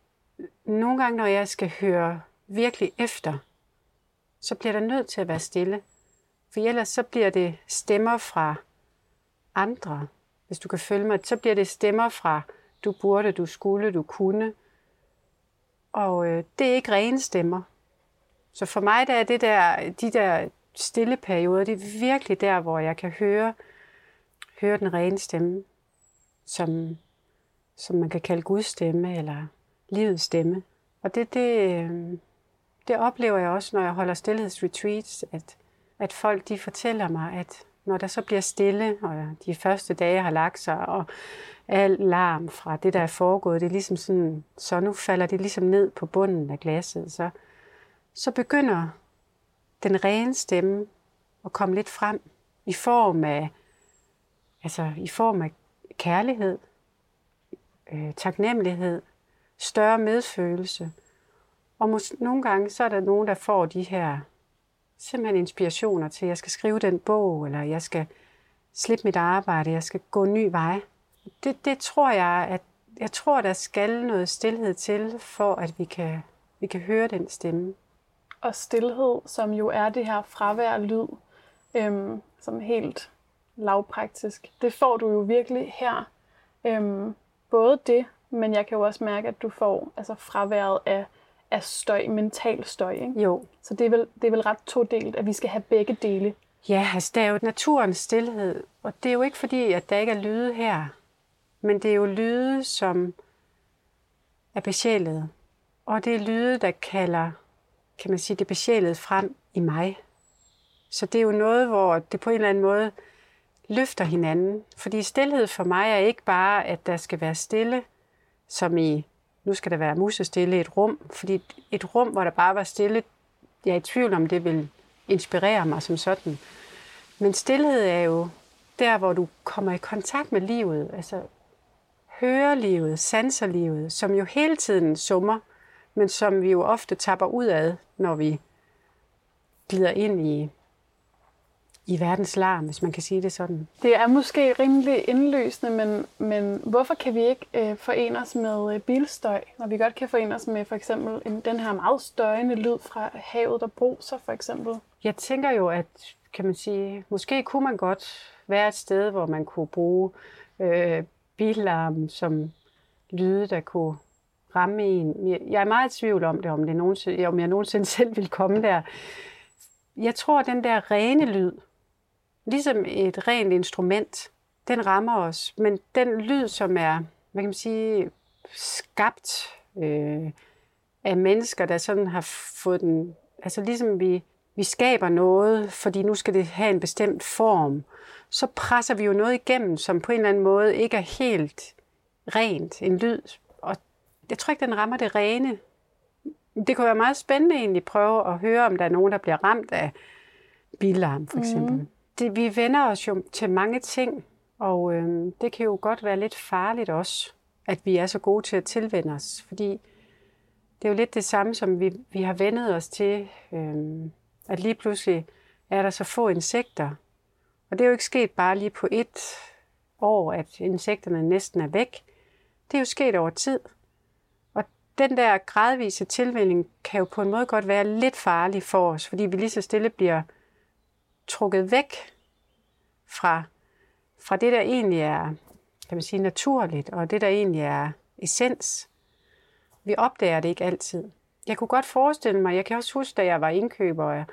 nogle gange, når jeg skal høre virkelig efter, så bliver der nødt til at være stille. For ellers så bliver det stemmer fra andre, hvis du kan følge mig. Så bliver det stemmer fra, du burde, du skulle, du kunne. Og øh, det er ikke rene stemmer. Så for mig der er det der, de der stille perioder, det er virkelig der, hvor jeg kan høre, høre den rene stemme, som, som man kan kalde Guds stemme, eller livets stemme. Og det, det, øh, det oplever jeg også, når jeg holder stillhedsretreats, at, at folk de fortæller mig, at når der så bliver stille, og de første dage har lagt sig, og al larm fra det, der er foregået, det er ligesom sådan, så nu falder det ligesom ned på bunden af glasset, så, så begynder den rene stemme at komme lidt frem i form af, altså i form af kærlighed, øh, taknemmelighed, større medfølelse. Og mås- nogle gange så er der nogen, der får de her simpelthen inspirationer til, at jeg skal skrive den bog, eller jeg skal slippe mit arbejde, jeg skal gå en ny vej. Det, det tror jeg, at jeg tror, der skal noget stillhed til, for at vi kan, vi kan høre den stemme. Og stillhed, som jo er det her fravær af lyd, øhm, som helt lavpraktisk, det får du jo virkelig her. Øhm, både det, men jeg kan jo også mærke, at du får altså fraværet af, af støj, mental støj. Ikke? Jo. Så det er, vel, det er vel ret todelt, at vi skal have begge dele. Ja, altså der er jo naturens stillhed, og det er jo ikke fordi, at der ikke er lyde her, men det er jo lyde, som er besjælet. Og det er lyde, der kalder, kan man sige, det besjælet frem i mig. Så det er jo noget, hvor det på en eller anden måde løfter hinanden. Fordi stillhed for mig er ikke bare, at der skal være stille, som i, nu skal der være musestille i et rum. Fordi et rum, hvor der bare var stille, jeg er i tvivl om, det vil inspirere mig som sådan. Men stillhed er jo der, hvor du kommer i kontakt med livet, altså hører livet, sanser livet, som jo hele tiden summer, men som vi jo ofte tapper ud af, når vi glider ind i i verdens larm, hvis man kan sige det sådan. Det er måske rimelig indløsende, men, men hvorfor kan vi ikke øh, forene os med øh, bilstøj, når vi godt kan forene os med for eksempel en, den her meget støjende lyd fra havet, der bruser for eksempel? Jeg tænker jo, at kan man sige, måske kunne man godt være et sted, hvor man kunne bruge øh, bilarm som lyde, der kunne ramme en. Jeg er meget i tvivl om det, om, det nogensinde, om jeg nogensinde selv vil komme der. Jeg tror, den der rene lyd, ligesom et rent instrument, den rammer os. Men den lyd, som er, hvad kan man sige, skabt øh, af mennesker, der sådan har fået den, altså ligesom vi, vi skaber noget, fordi nu skal det have en bestemt form, så presser vi jo noget igennem, som på en eller anden måde ikke er helt rent, en lyd. Og jeg tror ikke, den rammer det rene. Det kunne være meget spændende egentlig prøve at høre, om der er nogen, der bliver ramt af bilarm, for eksempel. Mm. Det, vi vender os jo til mange ting, og øh, det kan jo godt være lidt farligt også, at vi er så gode til at tilvende os, fordi det er jo lidt det samme, som vi, vi har vendet os til, øh, at lige pludselig er der så få insekter. Og det er jo ikke sket bare lige på et år, at insekterne næsten er væk. Det er jo sket over tid. Og den der gradvise tilvænning kan jo på en måde godt være lidt farlig for os, fordi vi lige så stille bliver trukket væk fra, fra det, der egentlig er kan man sige, naturligt, og det, der egentlig er essens. Vi opdager det ikke altid. Jeg kunne godt forestille mig, jeg kan også huske, da jeg var indkøber,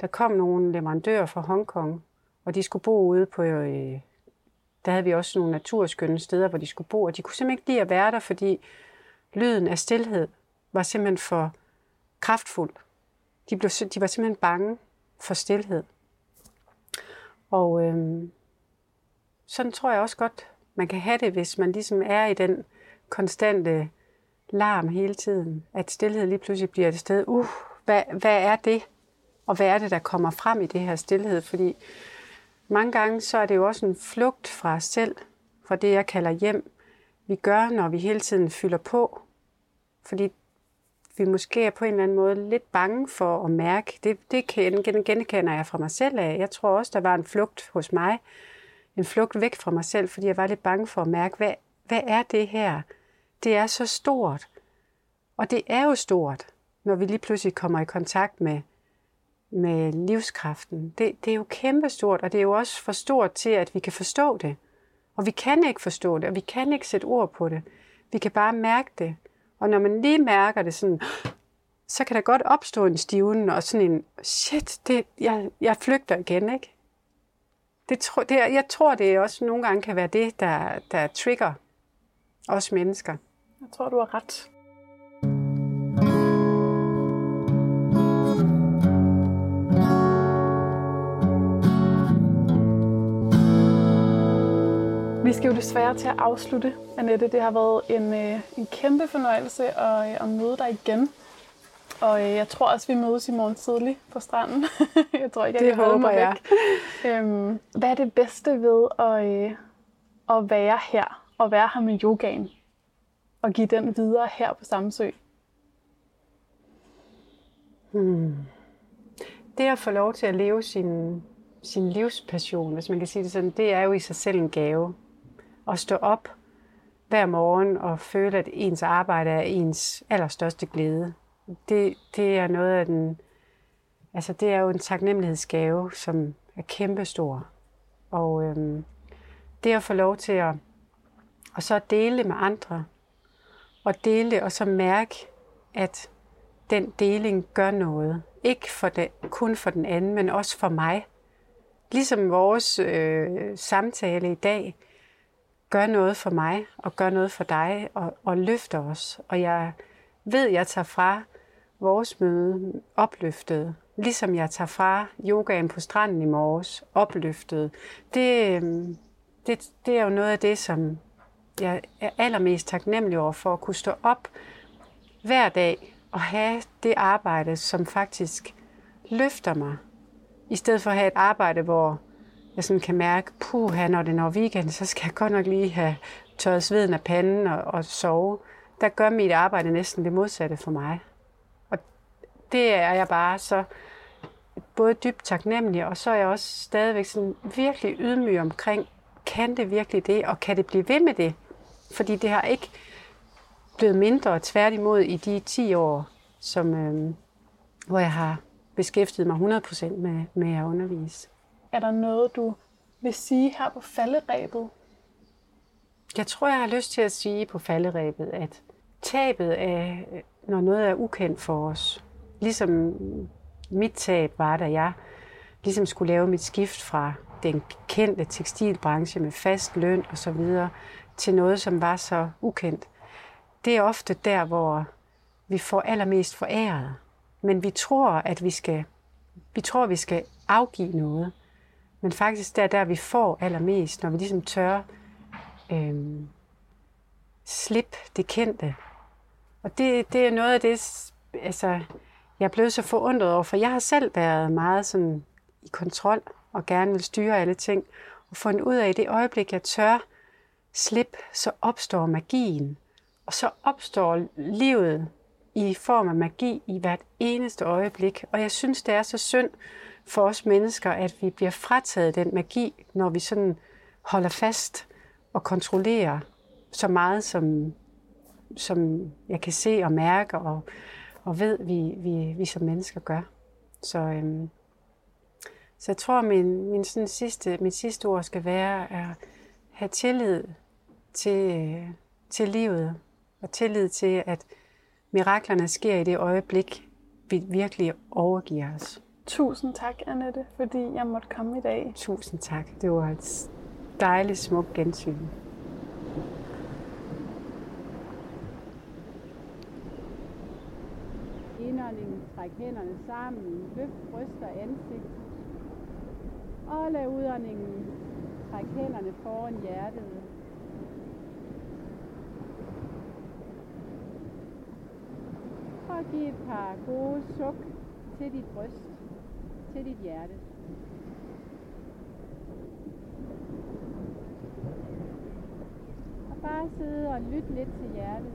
der kom nogle leverandører fra Hongkong, og de skulle bo ude på, øh, der havde vi også nogle naturskønne steder, hvor de skulle bo, og de kunne simpelthen ikke lide at være der, fordi lyden af stillhed var simpelthen for kraftfuld. De, blev, de var simpelthen bange for stillhed. Og øh, sådan tror jeg også godt, man kan have det, hvis man ligesom er i den konstante larm hele tiden. At stillhed lige pludselig bliver et sted, uh, hvad, hvad er det? Og hvad er det, der kommer frem i det her stillhed? Fordi mange gange så er det jo også en flugt fra os selv, fra det, jeg kalder hjem. Vi gør, når vi hele tiden fylder på. Fordi vi måske er på en eller anden måde lidt bange for at mærke. Det, det genkender jeg fra mig selv af. Jeg tror også, der var en flugt hos mig. En flugt væk fra mig selv, fordi jeg var lidt bange for at mærke, hvad, hvad er det her? Det er så stort. Og det er jo stort, når vi lige pludselig kommer i kontakt med, med livskraften. Det, det er jo kæmpestort, og det er jo også for stort til, at vi kan forstå det. Og vi kan ikke forstå det, og vi kan ikke sætte ord på det. Vi kan bare mærke det. Og når man lige mærker det sådan, så kan der godt opstå en stiven og sådan en, shit, det, jeg, jeg flygter igen, ikke? Det, det, jeg tror, det også nogle gange kan være det, der, der trigger os mennesker. Jeg tror, du har ret. Skal jo desværre til at afslutte, Annette. Det har været en, øh, en kæmpe fornøjelse at, øh, at møde dig igen. Og øh, jeg tror også, vi mødes i morgen tidlig på stranden. jeg tror ikke, jeg det kan håber jeg. Øhm, hvad er det bedste ved at, at være her og være her med yogaen? Og give den videre her på Samsø? Hmm. Det at få lov til at leve sin, sin livspassion, hvis man kan sige det sådan, det er jo i sig selv en gave at stå op hver morgen og føle, at ens arbejde er ens allerstørste glæde. Det, det er noget af den, altså det er jo en taknemmelighedsgave, som er kæmpestor. Og øhm, det at få lov til at, og så dele det med andre, og dele det, og så mærke, at den deling gør noget. Ikke for den, kun for den anden, men også for mig. Ligesom vores øh, samtale i dag, gør noget for mig, og gør noget for dig, og, og løfter os. Og jeg ved, jeg tager fra vores møde opløftet, ligesom jeg tager fra yogaen på stranden i morges opløftet. Det, øhm, det, det er jo noget af det, som jeg er allermest taknemmelig over for at kunne stå op hver dag og have det arbejde, som faktisk løfter mig. I stedet for at have et arbejde, hvor jeg sådan kan mærke, puh, når det når weekend, så skal jeg godt nok lige have tørret sveden af panden og, og sove. Der gør mit arbejde næsten det modsatte for mig. Og det er jeg bare så både dybt taknemmelig, og så er jeg også stadigvæk sådan virkelig ydmyg omkring, kan det virkelig det, og kan det blive ved med det? Fordi det har ikke blevet mindre, tværtimod i de 10 år, som, øh, hvor jeg har beskæftiget mig 100% med, med at undervise. Er der noget, du vil sige her på falderæbet? Jeg tror, jeg har lyst til at sige på falderæbet, at tabet af, når noget er ukendt for os, ligesom mit tab var, da jeg ligesom skulle lave mit skift fra den kendte tekstilbranche med fast løn og så videre, til noget, som var så ukendt. Det er ofte der, hvor vi får allermest foræret. Men vi tror, at vi skal, vi tror, at vi skal afgive noget. Men faktisk der, der vi får allermest, når vi ligesom tør øhm, slippe det kendte. Og det, det er noget af det, altså, jeg er blevet så forundret over, for jeg har selv været meget sådan i kontrol og gerne vil styre alle ting, og fundet ud af, at i det øjeblik, jeg tør slippe, så opstår magien. Og så opstår livet i form af magi i hvert eneste øjeblik. Og jeg synes, det er så synd for os mennesker, at vi bliver frataget den magi, når vi sådan holder fast og kontrollerer så meget, som, som jeg kan se og mærke og, og ved, vi, vi, vi som mennesker gør. Så, øhm, så jeg tror, min, min sådan sidste, mit sidste ord skal være at have tillid til, til livet, og tillid til, at miraklerne sker i det øjeblik, vi virkelig overgiver os. Tusind tak, Annette, fordi jeg måtte komme i dag. Tusind tak. Det var et dejligt, smukt gensyn. Indåndingen, træk hænderne sammen, løft bryst og ansigt. Og lad udåndingen, træk hænderne foran hjertet. Og giv et par gode suk til dit bryst, til dit hjerte. Og bare sidde og lytte lidt til hjertet.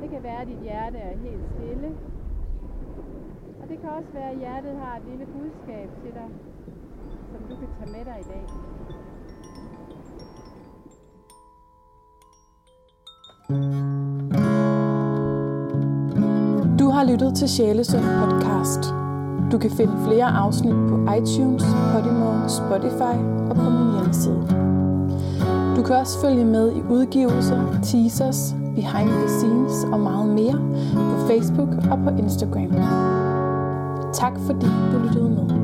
Det kan være, at dit hjerte er helt stille. Og det kan også være, at hjertet har et lille budskab til dig, som du kan tage med dig i dag. Du har lyttet til Sjælesund podcast. Du kan finde flere afsnit på iTunes, Podimo, Spotify og på min hjemmeside. Du kan også følge med i udgivelser, teasers, behind the scenes og meget mere på Facebook og på Instagram. Tak fordi du lyttede med.